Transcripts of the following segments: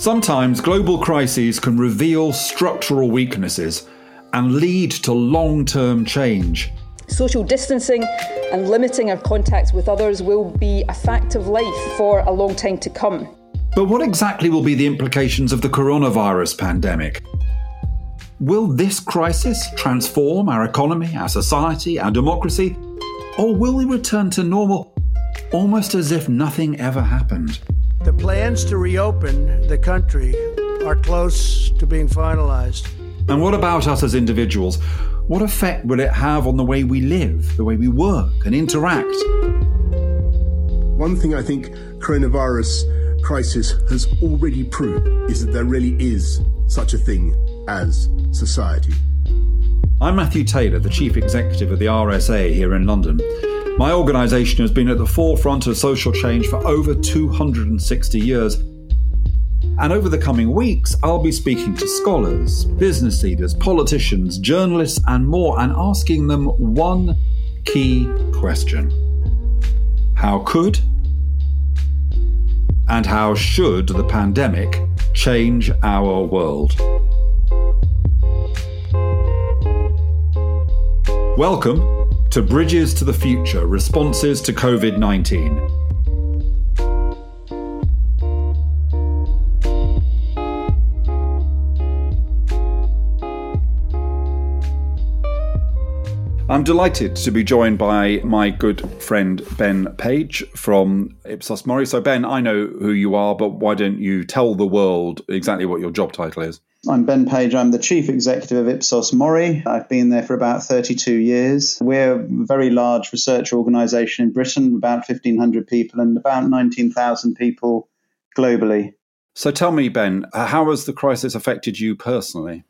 Sometimes global crises can reveal structural weaknesses and lead to long term change. Social distancing and limiting our contacts with others will be a fact of life for a long time to come. But what exactly will be the implications of the coronavirus pandemic? Will this crisis transform our economy, our society, our democracy? Or will we return to normal almost as if nothing ever happened? The plans to reopen the country are close to being finalized. And what about us as individuals? What effect will it have on the way we live, the way we work and interact? One thing I think coronavirus crisis has already proved is that there really is such a thing as society. I'm Matthew Taylor, the Chief Executive of the RSA here in London. My organisation has been at the forefront of social change for over 260 years. And over the coming weeks, I'll be speaking to scholars, business leaders, politicians, journalists, and more, and asking them one key question How could and how should the pandemic change our world? Welcome to Bridges to the Future Responses to COVID 19. I'm delighted to be joined by my good friend Ben Page from Ipsos Mori. So, Ben, I know who you are, but why don't you tell the world exactly what your job title is? I'm Ben Page. I'm the chief executive of Ipsos Mori. I've been there for about 32 years. We're a very large research organisation in Britain, about 1,500 people and about 19,000 people globally. So tell me, Ben, uh, how has the crisis affected you personally?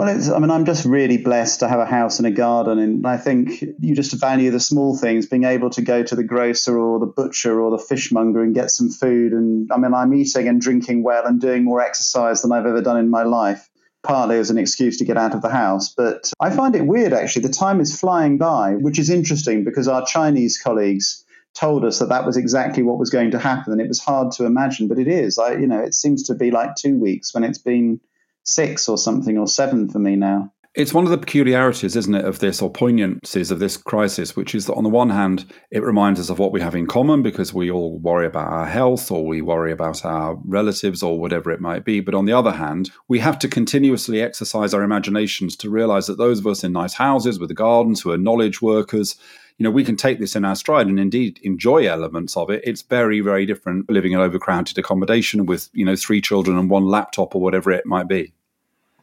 Well, I mean, I'm just really blessed to have a house and a garden. And I think you just value the small things, being able to go to the grocer or the butcher or the fishmonger and get some food. And I mean, I'm eating and drinking well and doing more exercise than I've ever done in my life, partly as an excuse to get out of the house. But I find it weird, actually. The time is flying by, which is interesting because our Chinese colleagues told us that that was exactly what was going to happen. And it was hard to imagine, but it is. I, you know, it seems to be like two weeks when it's been six or something or seven for me now. It's one of the peculiarities, isn't it, of this or poignancies of this crisis, which is that on the one hand, it reminds us of what we have in common because we all worry about our health or we worry about our relatives or whatever it might be. But on the other hand, we have to continuously exercise our imaginations to realize that those of us in nice houses with the gardens who are knowledge workers, you know, we can take this in our stride and indeed enjoy elements of it. It's very, very different living in overcrowded accommodation with, you know, three children and one laptop or whatever it might be.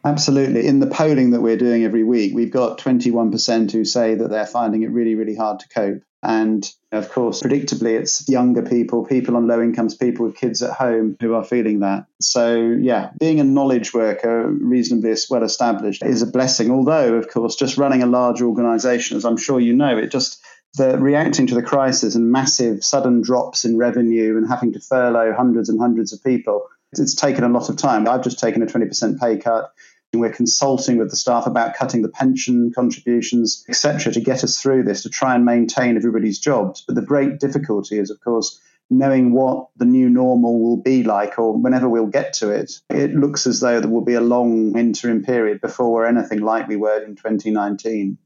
Absolutely. In the polling that we're doing every week, we've got 21% who say that they're finding it really, really hard to cope. And of course, predictably, it's younger people, people on low incomes, people with kids at home who are feeling that. So, yeah, being a knowledge worker, reasonably well established, is a blessing. Although, of course, just running a large organization, as I'm sure you know, it just the reacting to the crisis and massive sudden drops in revenue and having to furlough hundreds and hundreds of people, it's taken a lot of time. I've just taken a 20% pay cut. And We're consulting with the staff about cutting the pension contributions, etc., to get us through this, to try and maintain everybody's jobs. But the great difficulty is, of course, knowing what the new normal will be like or whenever we'll get to it. It looks as though there will be a long interim period before we're anything like we were in 2019.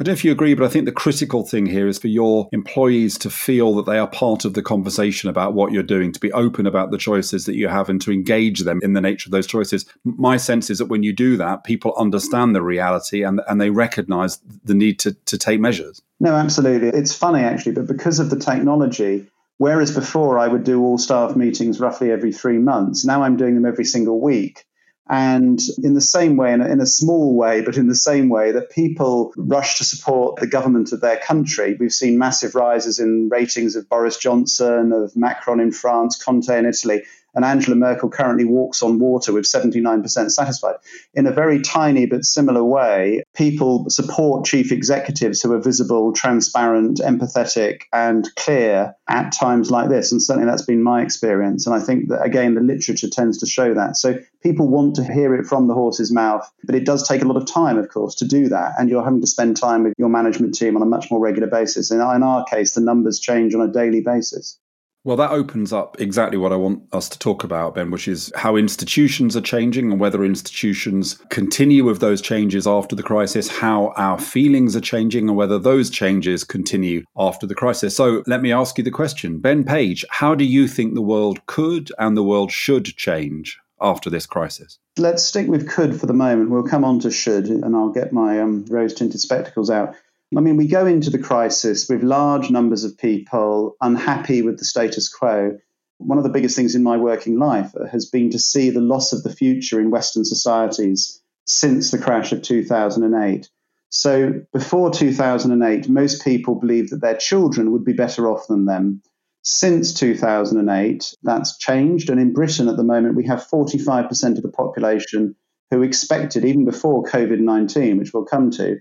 I don't know if you agree, but I think the critical thing here is for your employees to feel that they are part of the conversation about what you're doing, to be open about the choices that you have and to engage them in the nature of those choices. My sense is that when you do that, people understand the reality and, and they recognize the need to, to take measures. No, absolutely. It's funny, actually, but because of the technology, whereas before I would do all staff meetings roughly every three months, now I'm doing them every single week. And in the same way, in a, in a, small way, but in the same way that people rush to support the government of their country, we've seen massive rises in ratings of Boris Johnson, of Macron in France, Conte in Italy and Angela Merkel currently walks on water with 79% satisfied. In a very tiny but similar way, people support chief executives who are visible, transparent, empathetic, and clear at times like this. And certainly that's been my experience. And I think that, again, the literature tends to show that. So people want to hear it from the horse's mouth, but it does take a lot of time, of course, to do that. And you're having to spend time with your management team on a much more regular basis. And in our case, the numbers change on a daily basis. Well, that opens up exactly what I want us to talk about, Ben, which is how institutions are changing and whether institutions continue with those changes after the crisis, how our feelings are changing, and whether those changes continue after the crisis. So let me ask you the question Ben Page, how do you think the world could and the world should change after this crisis? Let's stick with could for the moment. We'll come on to should, and I'll get my um, rose tinted spectacles out. I mean, we go into the crisis with large numbers of people unhappy with the status quo. One of the biggest things in my working life has been to see the loss of the future in Western societies since the crash of 2008. So, before 2008, most people believed that their children would be better off than them. Since 2008, that's changed. And in Britain at the moment, we have 45% of the population who expected, even before COVID 19, which we'll come to,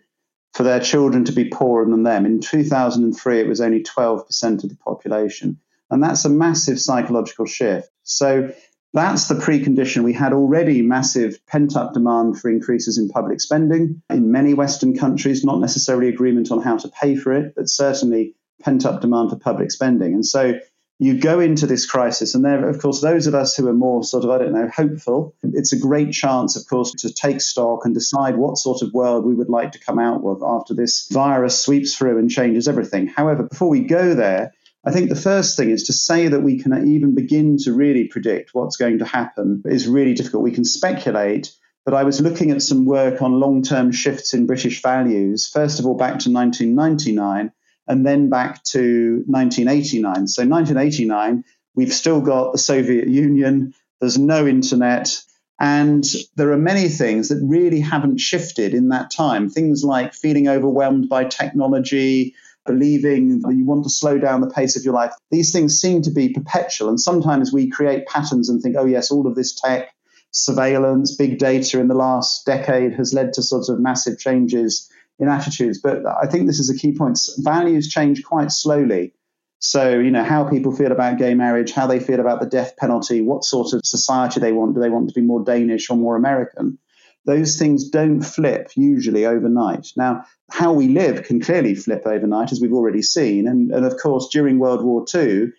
for their children to be poorer than them. In 2003, it was only 12% of the population. And that's a massive psychological shift. So that's the precondition. We had already massive pent up demand for increases in public spending in many Western countries, not necessarily agreement on how to pay for it, but certainly pent up demand for public spending. And so you go into this crisis, and there, of course, those of us who are more sort of, I don't know, hopeful, it's a great chance, of course, to take stock and decide what sort of world we would like to come out with after this virus sweeps through and changes everything. However, before we go there, I think the first thing is to say that we can even begin to really predict what's going to happen is really difficult. We can speculate, but I was looking at some work on long term shifts in British values, first of all, back to 1999 and then back to 1989. So 1989, we've still got the Soviet Union, there's no internet, and there are many things that really haven't shifted in that time. Things like feeling overwhelmed by technology, believing that you want to slow down the pace of your life. These things seem to be perpetual. And sometimes we create patterns and think, oh, yes, all of this tech, surveillance, big data in the last decade has led to sort of massive changes in attitudes. But I think this is a key point. Values change quite slowly. So, you know, how people feel about gay marriage, how they feel about the death penalty, what sort of society they want. Do they want to be more Danish or more American? Those things don't flip usually overnight. Now, how we live can clearly flip overnight, as we've already seen. And, and of course, during World War II,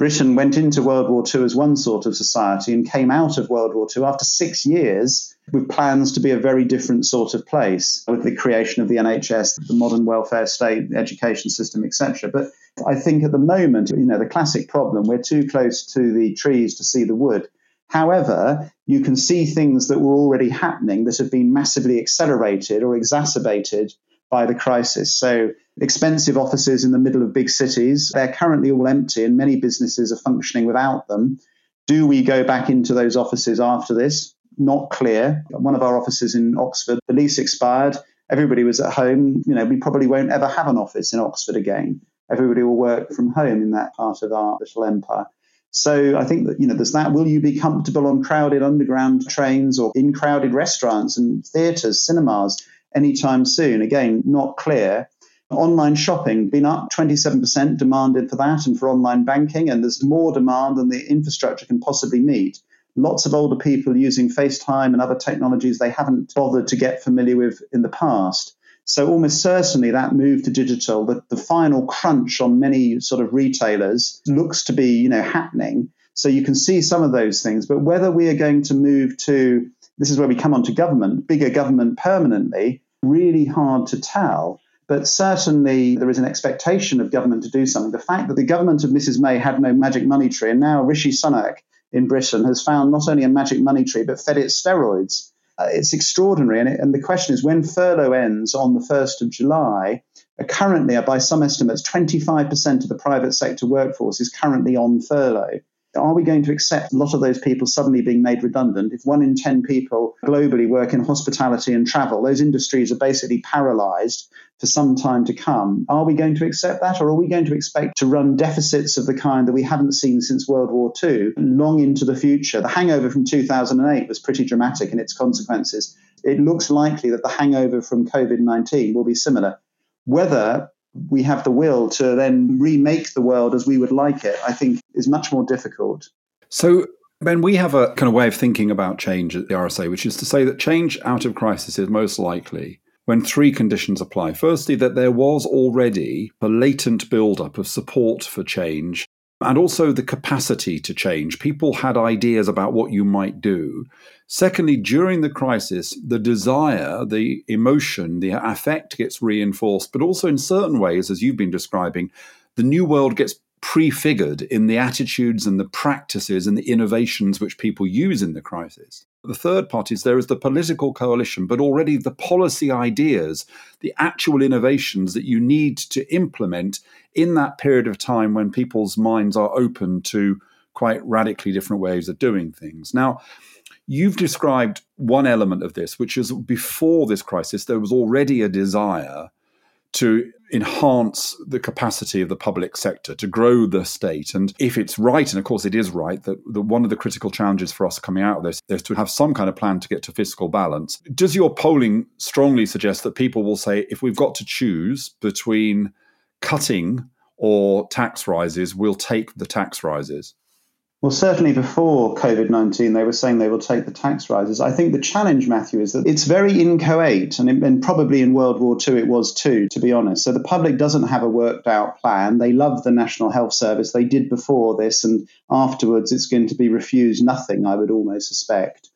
Britain went into World War II as one sort of society and came out of World War II after six years with plans to be a very different sort of place with the creation of the NHS, the modern welfare state, education system, etc. But I think at the moment, you know, the classic problem, we're too close to the trees to see the wood. However, you can see things that were already happening that have been massively accelerated or exacerbated by the crisis. So, expensive offices in the middle of big cities, they're currently all empty and many businesses are functioning without them. Do we go back into those offices after this? Not clear. One of our offices in Oxford, the lease expired. Everybody was at home. You know, we probably won't ever have an office in Oxford again. Everybody will work from home in that part of our little empire. So I think that, you know, there's that. Will you be comfortable on crowded underground trains or in crowded restaurants and theatres, cinemas? Anytime soon. Again, not clear. Online shopping been up 27% demanded for that and for online banking, and there's more demand than the infrastructure can possibly meet. Lots of older people using FaceTime and other technologies they haven't bothered to get familiar with in the past. So almost certainly that move to digital, the, the final crunch on many sort of retailers looks to be, you know, happening. So you can see some of those things. But whether we are going to move to this is where we come on to government, bigger government permanently, really hard to tell. But certainly there is an expectation of government to do something. The fact that the government of Mrs. May had no magic money tree, and now Rishi Sunak in Britain has found not only a magic money tree, but fed it steroids. Uh, it's extraordinary. And, it, and the question is when furlough ends on the 1st of July, uh, currently, by some estimates, 25% of the private sector workforce is currently on furlough. Are we going to accept a lot of those people suddenly being made redundant? If one in 10 people globally work in hospitality and travel, those industries are basically paralyzed for some time to come. Are we going to accept that, or are we going to expect to run deficits of the kind that we haven't seen since World War II long into the future? The hangover from 2008 was pretty dramatic in its consequences. It looks likely that the hangover from COVID 19 will be similar. Whether we have the will to then remake the world as we would like it, I think is much more difficult. So, Ben, we have a kind of way of thinking about change at the RSA, which is to say that change out of crisis is most likely when three conditions apply. Firstly, that there was already a latent buildup of support for change and also the capacity to change. People had ideas about what you might do. Secondly, during the crisis, the desire, the emotion, the affect gets reinforced, but also in certain ways, as you've been describing, the new world gets prefigured in the attitudes and the practices and the innovations which people use in the crisis. The third part is there is the political coalition, but already the policy ideas, the actual innovations that you need to implement in that period of time when people's minds are open to quite radically different ways of doing things. Now, you've described one element of this, which is before this crisis, there was already a desire to enhance the capacity of the public sector to grow the state. And if it's right, and of course it is right, that, that one of the critical challenges for us coming out of this is to have some kind of plan to get to fiscal balance. Does your polling strongly suggest that people will say, if we've got to choose between cutting or tax rises, we'll take the tax rises? Well, certainly before COVID 19, they were saying they will take the tax rises. I think the challenge, Matthew, is that it's very inchoate, and, and, probably in World War II it was too, to be honest. So the public doesn't have a worked out plan. They love the National Health Service. They did before this, and afterwards it's going to be refused nothing, I would almost suspect.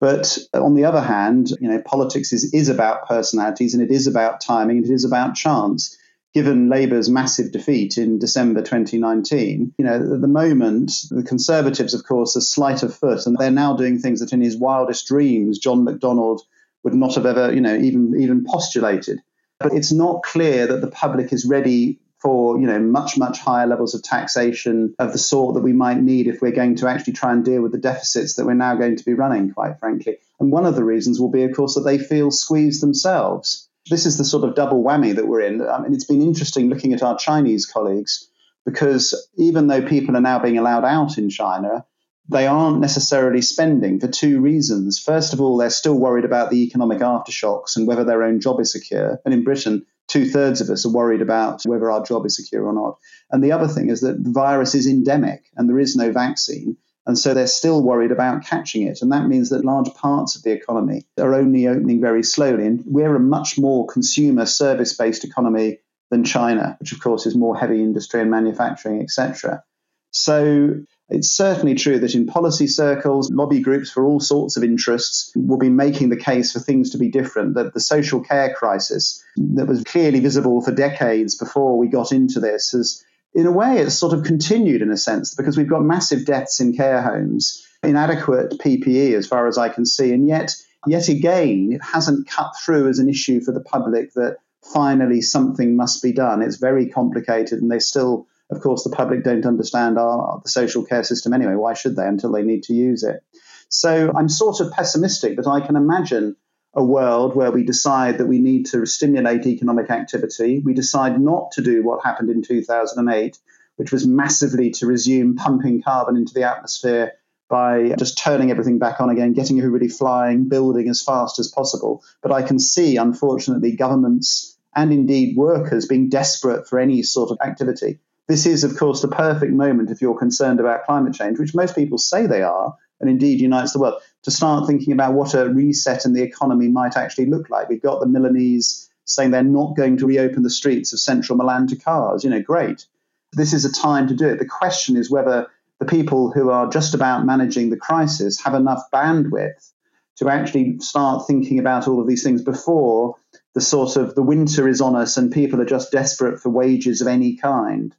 But on the other hand, you know, politics is, is about personalities and it is about timing and it is about chance given Labour's massive defeat in December 2019, you know, at the moment, the Conservatives, of course, are slight of foot, and they're now doing things that in his wildest dreams, John McDonnell would not have ever, you know, even even postulated. But it's not clear that the public is ready for, you know, much, much higher levels of taxation of the sort that we might need if we're going to actually try and deal with the deficits that we're now going to be running, quite frankly. And one of the reasons will be, of course, that they feel squeezed themselves this is the sort of double whammy that we're in. Um, I mean, it's been interesting looking at our Chinese colleagues because even though people are now being allowed out in China, they aren't necessarily spending for two reasons. First of all, they're still worried about the economic aftershocks and whether their own job is secure. And in Britain, two thirds of us are worried about whether our job is secure or not. And the other thing is that the virus is endemic and there is no vaccine. And so they're still worried about catching it. And that means that large parts of the economy are only opening very slowly. And we're a much more consumer service based economy than China, which of course is more heavy industry and manufacturing, etc. So it's certainly true that in policy circles, lobby groups for all sorts of interests will be making the case for things to be different. That the social care crisis that was clearly visible for decades before we got into this has in a way, it's sort of continued in a sense because we've got massive deaths in care homes, inadequate PPE as far as I can see, and yet, yet again, it hasn't cut through as an issue for the public that finally something must be done. It's very complicated, and they still, of course, the public don't understand our the social care system anyway. Why should they until they need to use it? So I'm sort of pessimistic, but I can imagine a world where we decide that we need to stimulate economic activity. We decide not to do what happened in 2008, which was massively to resume pumping carbon into the atmosphere by just turning everything back on again, getting everybody flying, building as fast as possible. But I can see, unfortunately, governments and indeed workers being desperate for any sort of activity. This is, of course, the perfect moment if you're concerned about climate change, which most people say they are, and indeed unites the world, to start thinking about what a reset in the economy might actually look like. We've got the Milanese saying they're not going to reopen the streets of central Milan to cars. You know, great. This is a time to do it. The question is whether the people who are just about managing the crisis have enough bandwidth to actually start thinking about all of these things before the sort of the winter is on us and people are just desperate for wages of any kind.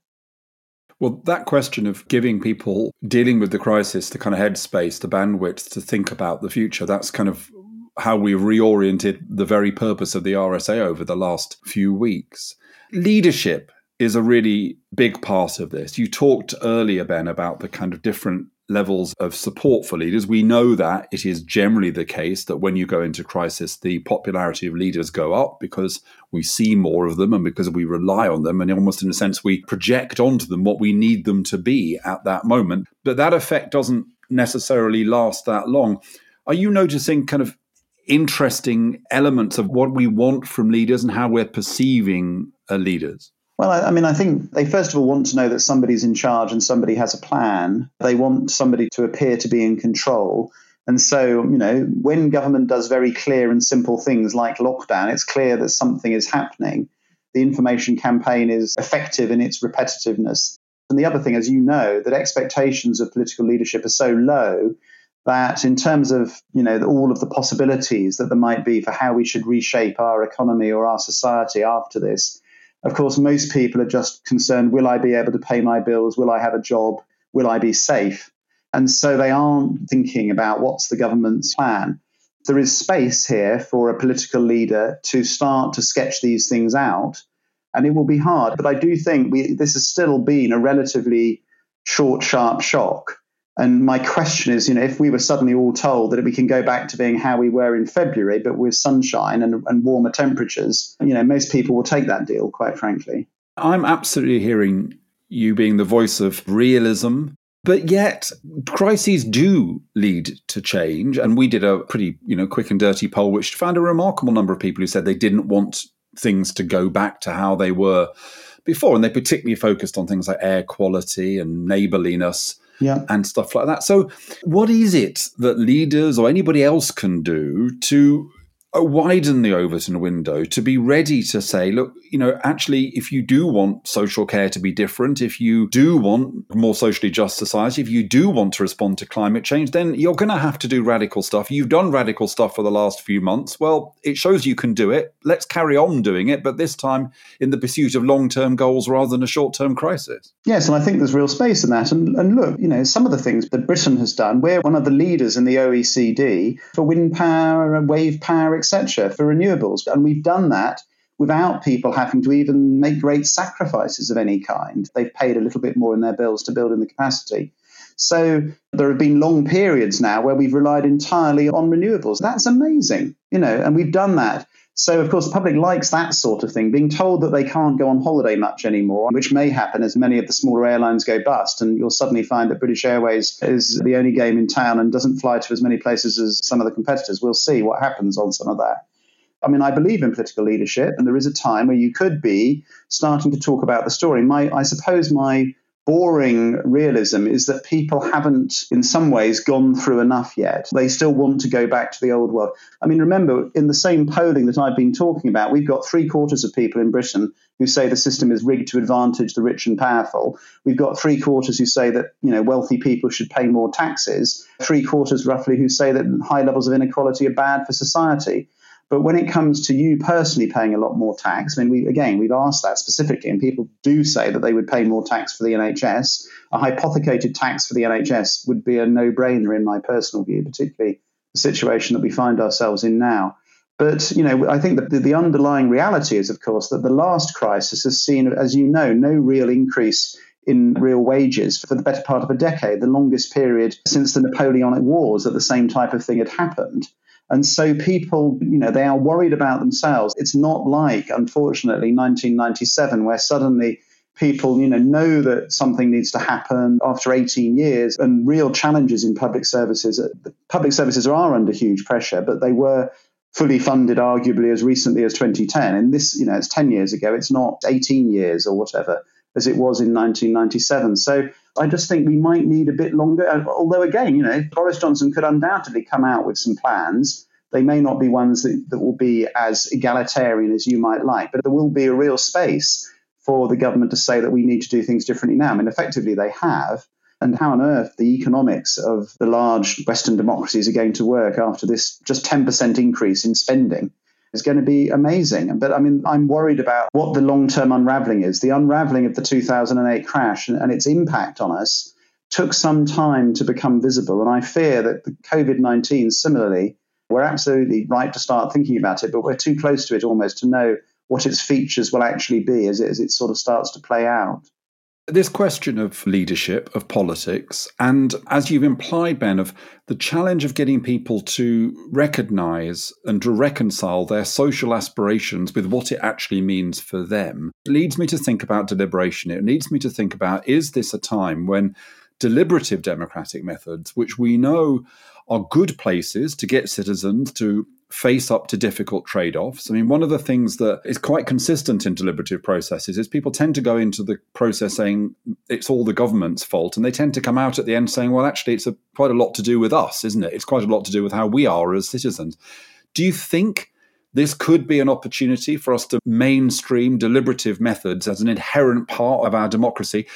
Well, that question of giving people dealing with the crisis the kind of headspace, the bandwidth to think about the future, that's kind of how we reoriented the very purpose of the RSA over the last few weeks. Leadership is a really big part of this. You talked earlier, Ben, about the kind of different levels of support for leaders. We know that it is generally the case that when you go into crisis, the popularity of leaders go up because we see more of them and because we rely on them. And almost in a sense, we project onto them what we need them to be at that moment. But that effect doesn't necessarily last that long. Are you noticing kind of interesting elements of what we want from leaders and how we're perceiving uh, leaders? Well, I, I, mean, I think they first of all want to know that somebody's in charge and somebody has a plan. They want somebody to appear to be in control. And so, you know, when government does very clear and simple things like lockdown, it's clear that something is happening. The information campaign is effective in its repetitiveness. And the other thing, as you know, that expectations of political leadership are so low that in terms of you know all of the possibilities that there might be for how we should reshape our economy or our society after this of course most people are just concerned will i be able to pay my bills? Will i have a job? Will i be safe? And so they aren't thinking about what's the government's plan. There is space here for a political leader to start to sketch these things out and it will be hard. But i do think we, this has still been a relatively short sharp shock and my question is, you know, if we were suddenly all told that we can go back to being how we were in February, but with sunshine and, and warmer temperatures, you know, most people will take that deal, quite frankly. I'm absolutely hearing you being the voice of realism. But yet, crises do lead to change. And we did a pretty, you know, quick and dirty poll, which found a remarkable number of people who said they didn't want things to go back to how they were before. And they particularly focused on things like air quality and neighborliness yeah. and stuff like that. So, what is it that leaders or anybody else can do to Uh, widen the Overton window to be ready to say, look, you know, actually, if you do want social care to be different, if you do want more socially just society, if you do want to respond to climate change, then you're going to have to do radical stuff. You've done radical stuff for the last few months. Well, it shows you can do it. Let's carry on doing it, but this time in the pursuit of long term goals rather than a short term crisis. Yes, and I think there's real space in that. And, and look, you know, some of the things that Britain has done, we're one of the leaders in the OECD for wind power and wave power etc., for renewables. And we've done that without people having to even make great sacrifices of any kind. They've paid a little bit more in their bills to build in the capacity. So there have been long periods now where we've relied entirely on renewables. That's amazing, you know, and we've done that. So, of course, the public likes that sort of thing, being told that they can't go on holiday much anymore, which may happen as many of the smaller airlines go bust. And you'll suddenly find that British Airways is the only game in town and doesn't fly to as many places as some of the competitors. We'll see what happens on some of that. I mean, I believe in political leadership, and there is a time where you could be starting to talk about the story. My, I suppose my boring realism is that people haven't, in some ways, gone through enough yet. They still want to go back to the old world. I mean, remember, in the same polling that I've been talking about, we've got three quarters of people in Britain who say the system is rigged to advantage the rich and powerful. We've got three quarters who say that you know wealthy people should pay more taxes. Three quarters, roughly, who say that high levels of inequality are bad for society. But when it comes to you personally paying a lot more tax, I mean, we, again, we've asked that specifically, and people do say that they would pay more tax for the NHS. A hypothecated tax for the NHS would be a no brainer in my personal view, particularly the situation that we find ourselves in now. But you know, I think that the, underlying reality is, of course, that the last crisis has seen, as you know, no real increase in real wages for the better part of a decade, the longest period since the Napoleonic Wars that the same type of thing had happened. And so people, you know, they are worried about themselves. It's not like, unfortunately, 1997, where suddenly people, you know, know that something needs to happen after 18 years and real challenges in public services. Public services are under huge pressure, but they were fully funded arguably as recently as 2010. And this, you know, it's 10 years ago. It's not 18 years or whatever as it was in 1997. So I just think we might need a bit longer. Uh, although, again, you know, Boris Johnson could undoubtedly come out with some plans. They may not be ones that, that will be as egalitarian as you might like, but there will be a real space for the government to say that we need to do things differently now. I mean, effectively, they have. And how on earth the economics of the large Western democracies are going to work after this just 10% increase in spending is going to be amazing. But I mean, I'm worried about what the long term unraveling is. The unraveling of the 2008 crash and, and its impact on us took some time to become visible. And I fear that the COVID 19, similarly, we're absolutely right to start thinking about it, but we're too close to it almost to know what its features will actually be as it, as it sort of starts to play out. This question of leadership, of politics, and as you've implied, Ben, of the challenge of getting people to recognize and to reconcile their social aspirations with what it actually means for them, leads me to think about deliberation. It leads me to think about is this a time when deliberative democratic methods, which we know are good places to get citizens to face up to difficult trade offs. I mean, one of the things that is quite consistent in deliberative processes is people tend to go into the process saying it's all the government's fault, and they tend to come out at the end saying, well, actually, it's a, quite a lot to do with us, isn't it? It's quite a lot to do with how we are as citizens. Do you think this could be an opportunity for us to mainstream deliberative methods as an inherent part of our democracy?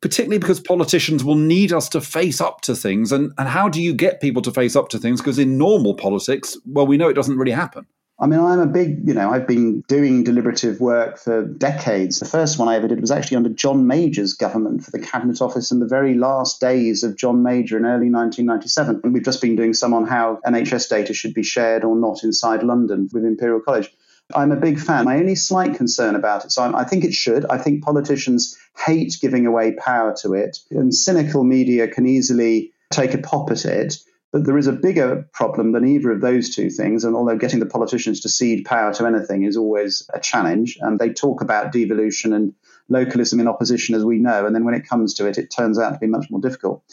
Particularly because politicians will need us to face up to things. And, and how do you get people to face up to things? Because in normal politics, well, we know it doesn't really happen. I mean, I'm a big, you know, I've been doing deliberative work for decades. The first one I ever did was actually under John Major's government for the Cabinet Office in the very last days of John Major in early 1997. And we've just been doing some on how NHS data should be shared or not inside London with Imperial College. I'm a big fan. My only slight concern about it, so I'm, i think it should. I think politicians hate giving away power to it, and cynical media can easily take a pop at it. But there is a bigger problem than either of those two things. And although getting the politicians to cede power to anything is always a challenge, and they talk about devolution and localism in opposition, as we know. And then when it comes to it, it turns out to be much more difficult.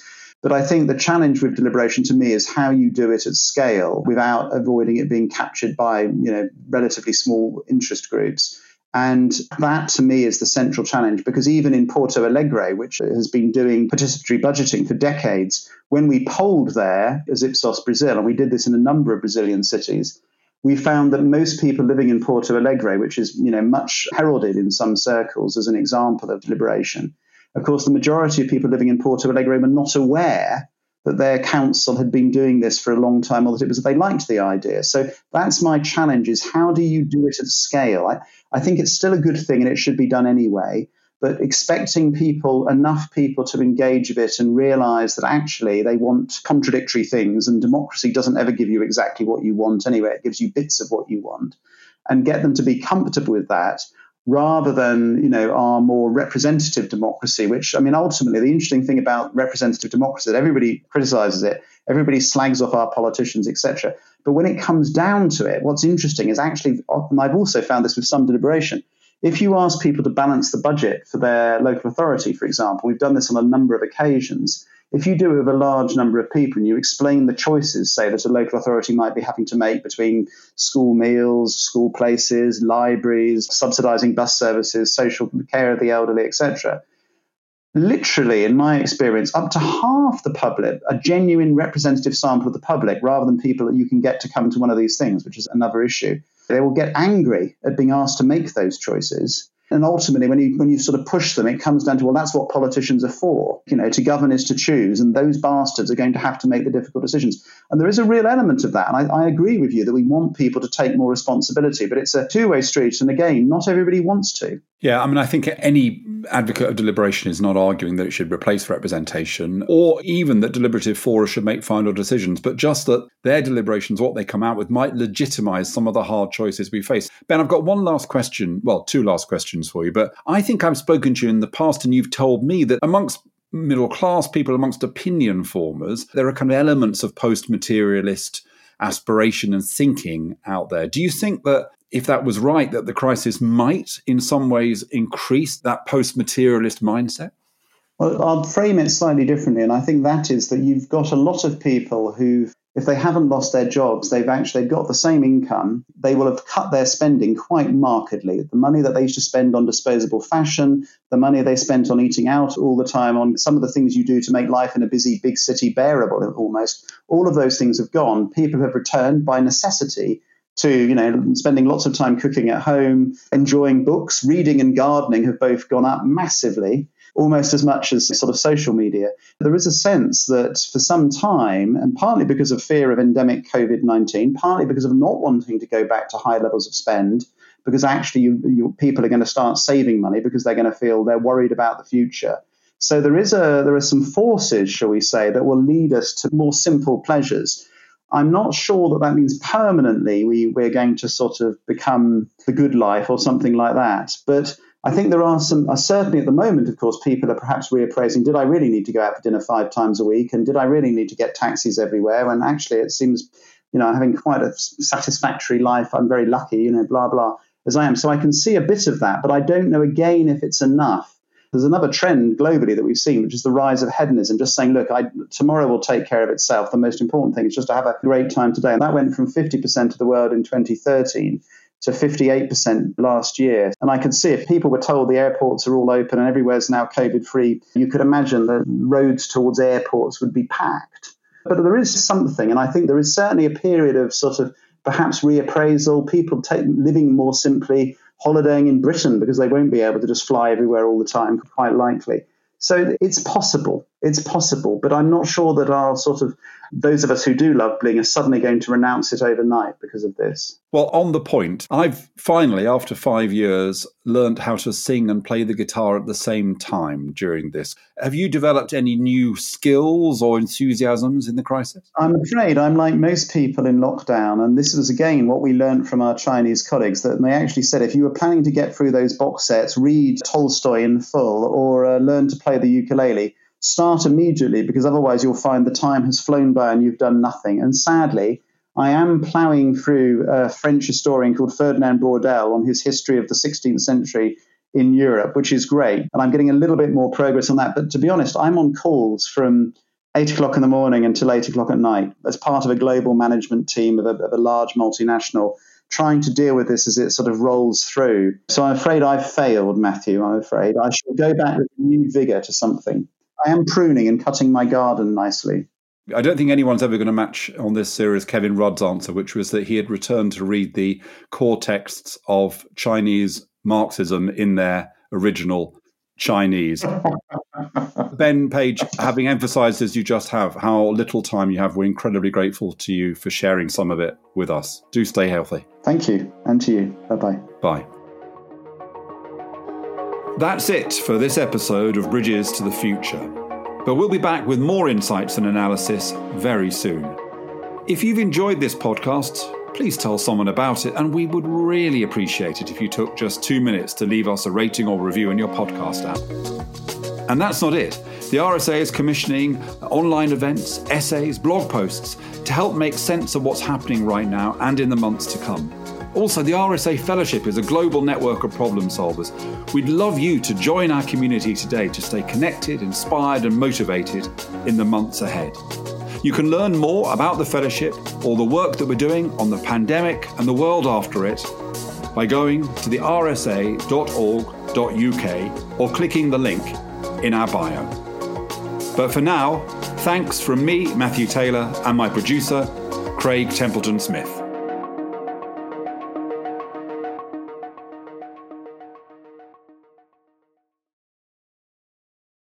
But I think the challenge with deliberation to me is how you do it at scale without avoiding it being captured by, you know, relatively small interest groups. And that to me is the central challenge because even in Porto Alegre, which has been doing participatory budgeting for decades, when we polled there as Ipsos Brazil, and we did this in a number of Brazilian cities, we found that most people living in Porto Alegre, which is you know much heralded in some circles as an example of deliberation, of course, the majority of people living in Porto Alegre were not aware that their council had been doing this for a long time or that it was they liked the idea. So that's my challenge is how do you do it at scale? I, I think it's still a good thing and it should be done anyway. But expecting people, enough people to engage with it and realize that actually they want contradictory things and democracy doesn't ever give you exactly what you want anyway, it gives you bits of what you want, and get them to be comfortable with that rather than you know our more representative democracy which i mean ultimately the interesting thing about representative democracy that everybody criticizes it everybody slags off our politicians etc but when it comes down to it what's interesting is actually and i've also found this with some deliberation if you ask people to balance the budget for their local authority for example we've done this on a number of occasions if you do it with a large number of people and you explain the choices, say, that a local authority might be having to make between school meals, school places, libraries, subsidising bus services, social care of the elderly, etc., literally, in my experience, up to half the public, a genuine representative sample of the public, rather than people that you can get to come to one of these things, which is another issue, they will get angry at being asked to make those choices and ultimately, when you when you sort of push them, it comes down to well, that's what politicians are for. You know, to govern is to choose, and those bastards are going to have to make the difficult decisions. And there is a real element of that. And I, I agree with you that we want people to take more responsibility, but it's a two way street. And again, not everybody wants to. Yeah, I mean, I think any advocate of deliberation is not arguing that it should replace representation or even that deliberative fora should make final decisions, but just that their deliberations, what they come out with, might legitimize some of the hard choices we face. Ben, I've got one last question. Well, two last questions for you, but I think I've spoken to you in the past and you've told me that amongst middle class people, amongst opinion formers, there are kind of elements of post materialist aspiration and thinking out there. Do you think that if that was right, that the crisis might, in some ways, increase that post materialist mindset? Well, I'll frame it slightly differently. And I think that is that you've got a lot of people who, if they haven't lost their jobs, they've actually got the same income. They will have cut their spending quite markedly. The money that they used to spend on disposable fashion, the money they spent on eating out all the time, on some of the things you do to make life in a busy big city bearable almost, all of those things have gone. People have returned by necessity to you know spending lots of time cooking at home enjoying books. Reading and gardening have both gone up massively almost as much as sort of social media. There is a sense that for some time and partly because of fear of endemic covid-19 partly because of not wanting to go back to high levels of spend because actually you, you, people are going to start saving money because they're going to feel they're worried about the future. So there is a there are some forces shall we say that will lead us to more simple pleasures I'm not sure that that means permanently we, we're going to sort of become the good life or something like that. But I think there are some, uh, certainly at the moment, of course, people are perhaps reappraising did I really need to go out for dinner five times a week? And did I really need to get taxis everywhere? And actually, it seems, you know, I'm having quite a satisfactory life. I'm very lucky, you know, blah, blah, as I am. So I can see a bit of that, but I don't know again if it's enough. There's another trend globally that we've seen, which is the rise of hedonism, just saying, look, I, tomorrow will take care of itself. The most important thing is just to have a great time today. And that went from 50% of the world in 2013 to 58% last year. And I could see if people were told the airports are all open and everywhere's now COVID free, you could imagine the roads towards airports would be packed. But there is something, and I think there is certainly a period of sort of perhaps reappraisal, people take, living more simply, holidaying in Britain because they won't be able to just fly everywhere all the time, quite likely. So it's possible. It's possible, but I'm not sure that our sort of those of us who do love bling are suddenly going to renounce it overnight because of this. Well, on the point, I've finally, after five years, learned how to sing and play the guitar at the same time during this. Have you developed any new skills or enthusiasms in the crisis? I'm afraid I'm like most people in lockdown, and this was again what we learned from our Chinese colleagues that they actually said if you were planning to get through those box sets, read Tolstoy in full or uh, learn to play the ukulele start immediately because otherwise you'll find the time has flown by and you've done nothing. And sadly, I am ploughing through a French historian called Ferdinand Braudel on his history of the 16th century in Europe, which is great. And I'm getting a little bit more progress on that. But to be honest, I'm on calls from eight o'clock in the morning until eight o'clock at night as part of a global management team of a, of a large multinational trying to deal with this as it sort of rolls through. So I'm afraid I've failed, Matthew. I'm afraid I shall go back with new vigor to something. I am pruning and cutting my garden nicely. I don't think anyone's ever going to match on this series Kevin Rudd's answer, which was that he had returned to read the core texts of Chinese Marxism in their original Chinese. ben Page, having emphasized as you just have how little time you have, we're incredibly grateful to you for sharing some of it with us. Do stay healthy. Thank you, and to you. Bye bye. Bye. That's it for this episode of Bridges to the Future. But we'll be back with more insights and analysis very soon. If you've enjoyed this podcast, please tell someone about it, and we would really appreciate it if you took just two minutes to leave us a rating or review in your podcast app. And that's not it. The RSA is commissioning online events, essays, blog posts to help make sense of what's happening right now and in the months to come. Also, the RSA Fellowship is a global network of problem solvers. We'd love you to join our community today to stay connected, inspired, and motivated in the months ahead. You can learn more about the Fellowship or the work that we're doing on the pandemic and the world after it by going to the rsa.org.uk or clicking the link in our bio. But for now, thanks from me, Matthew Taylor, and my producer, Craig Templeton Smith.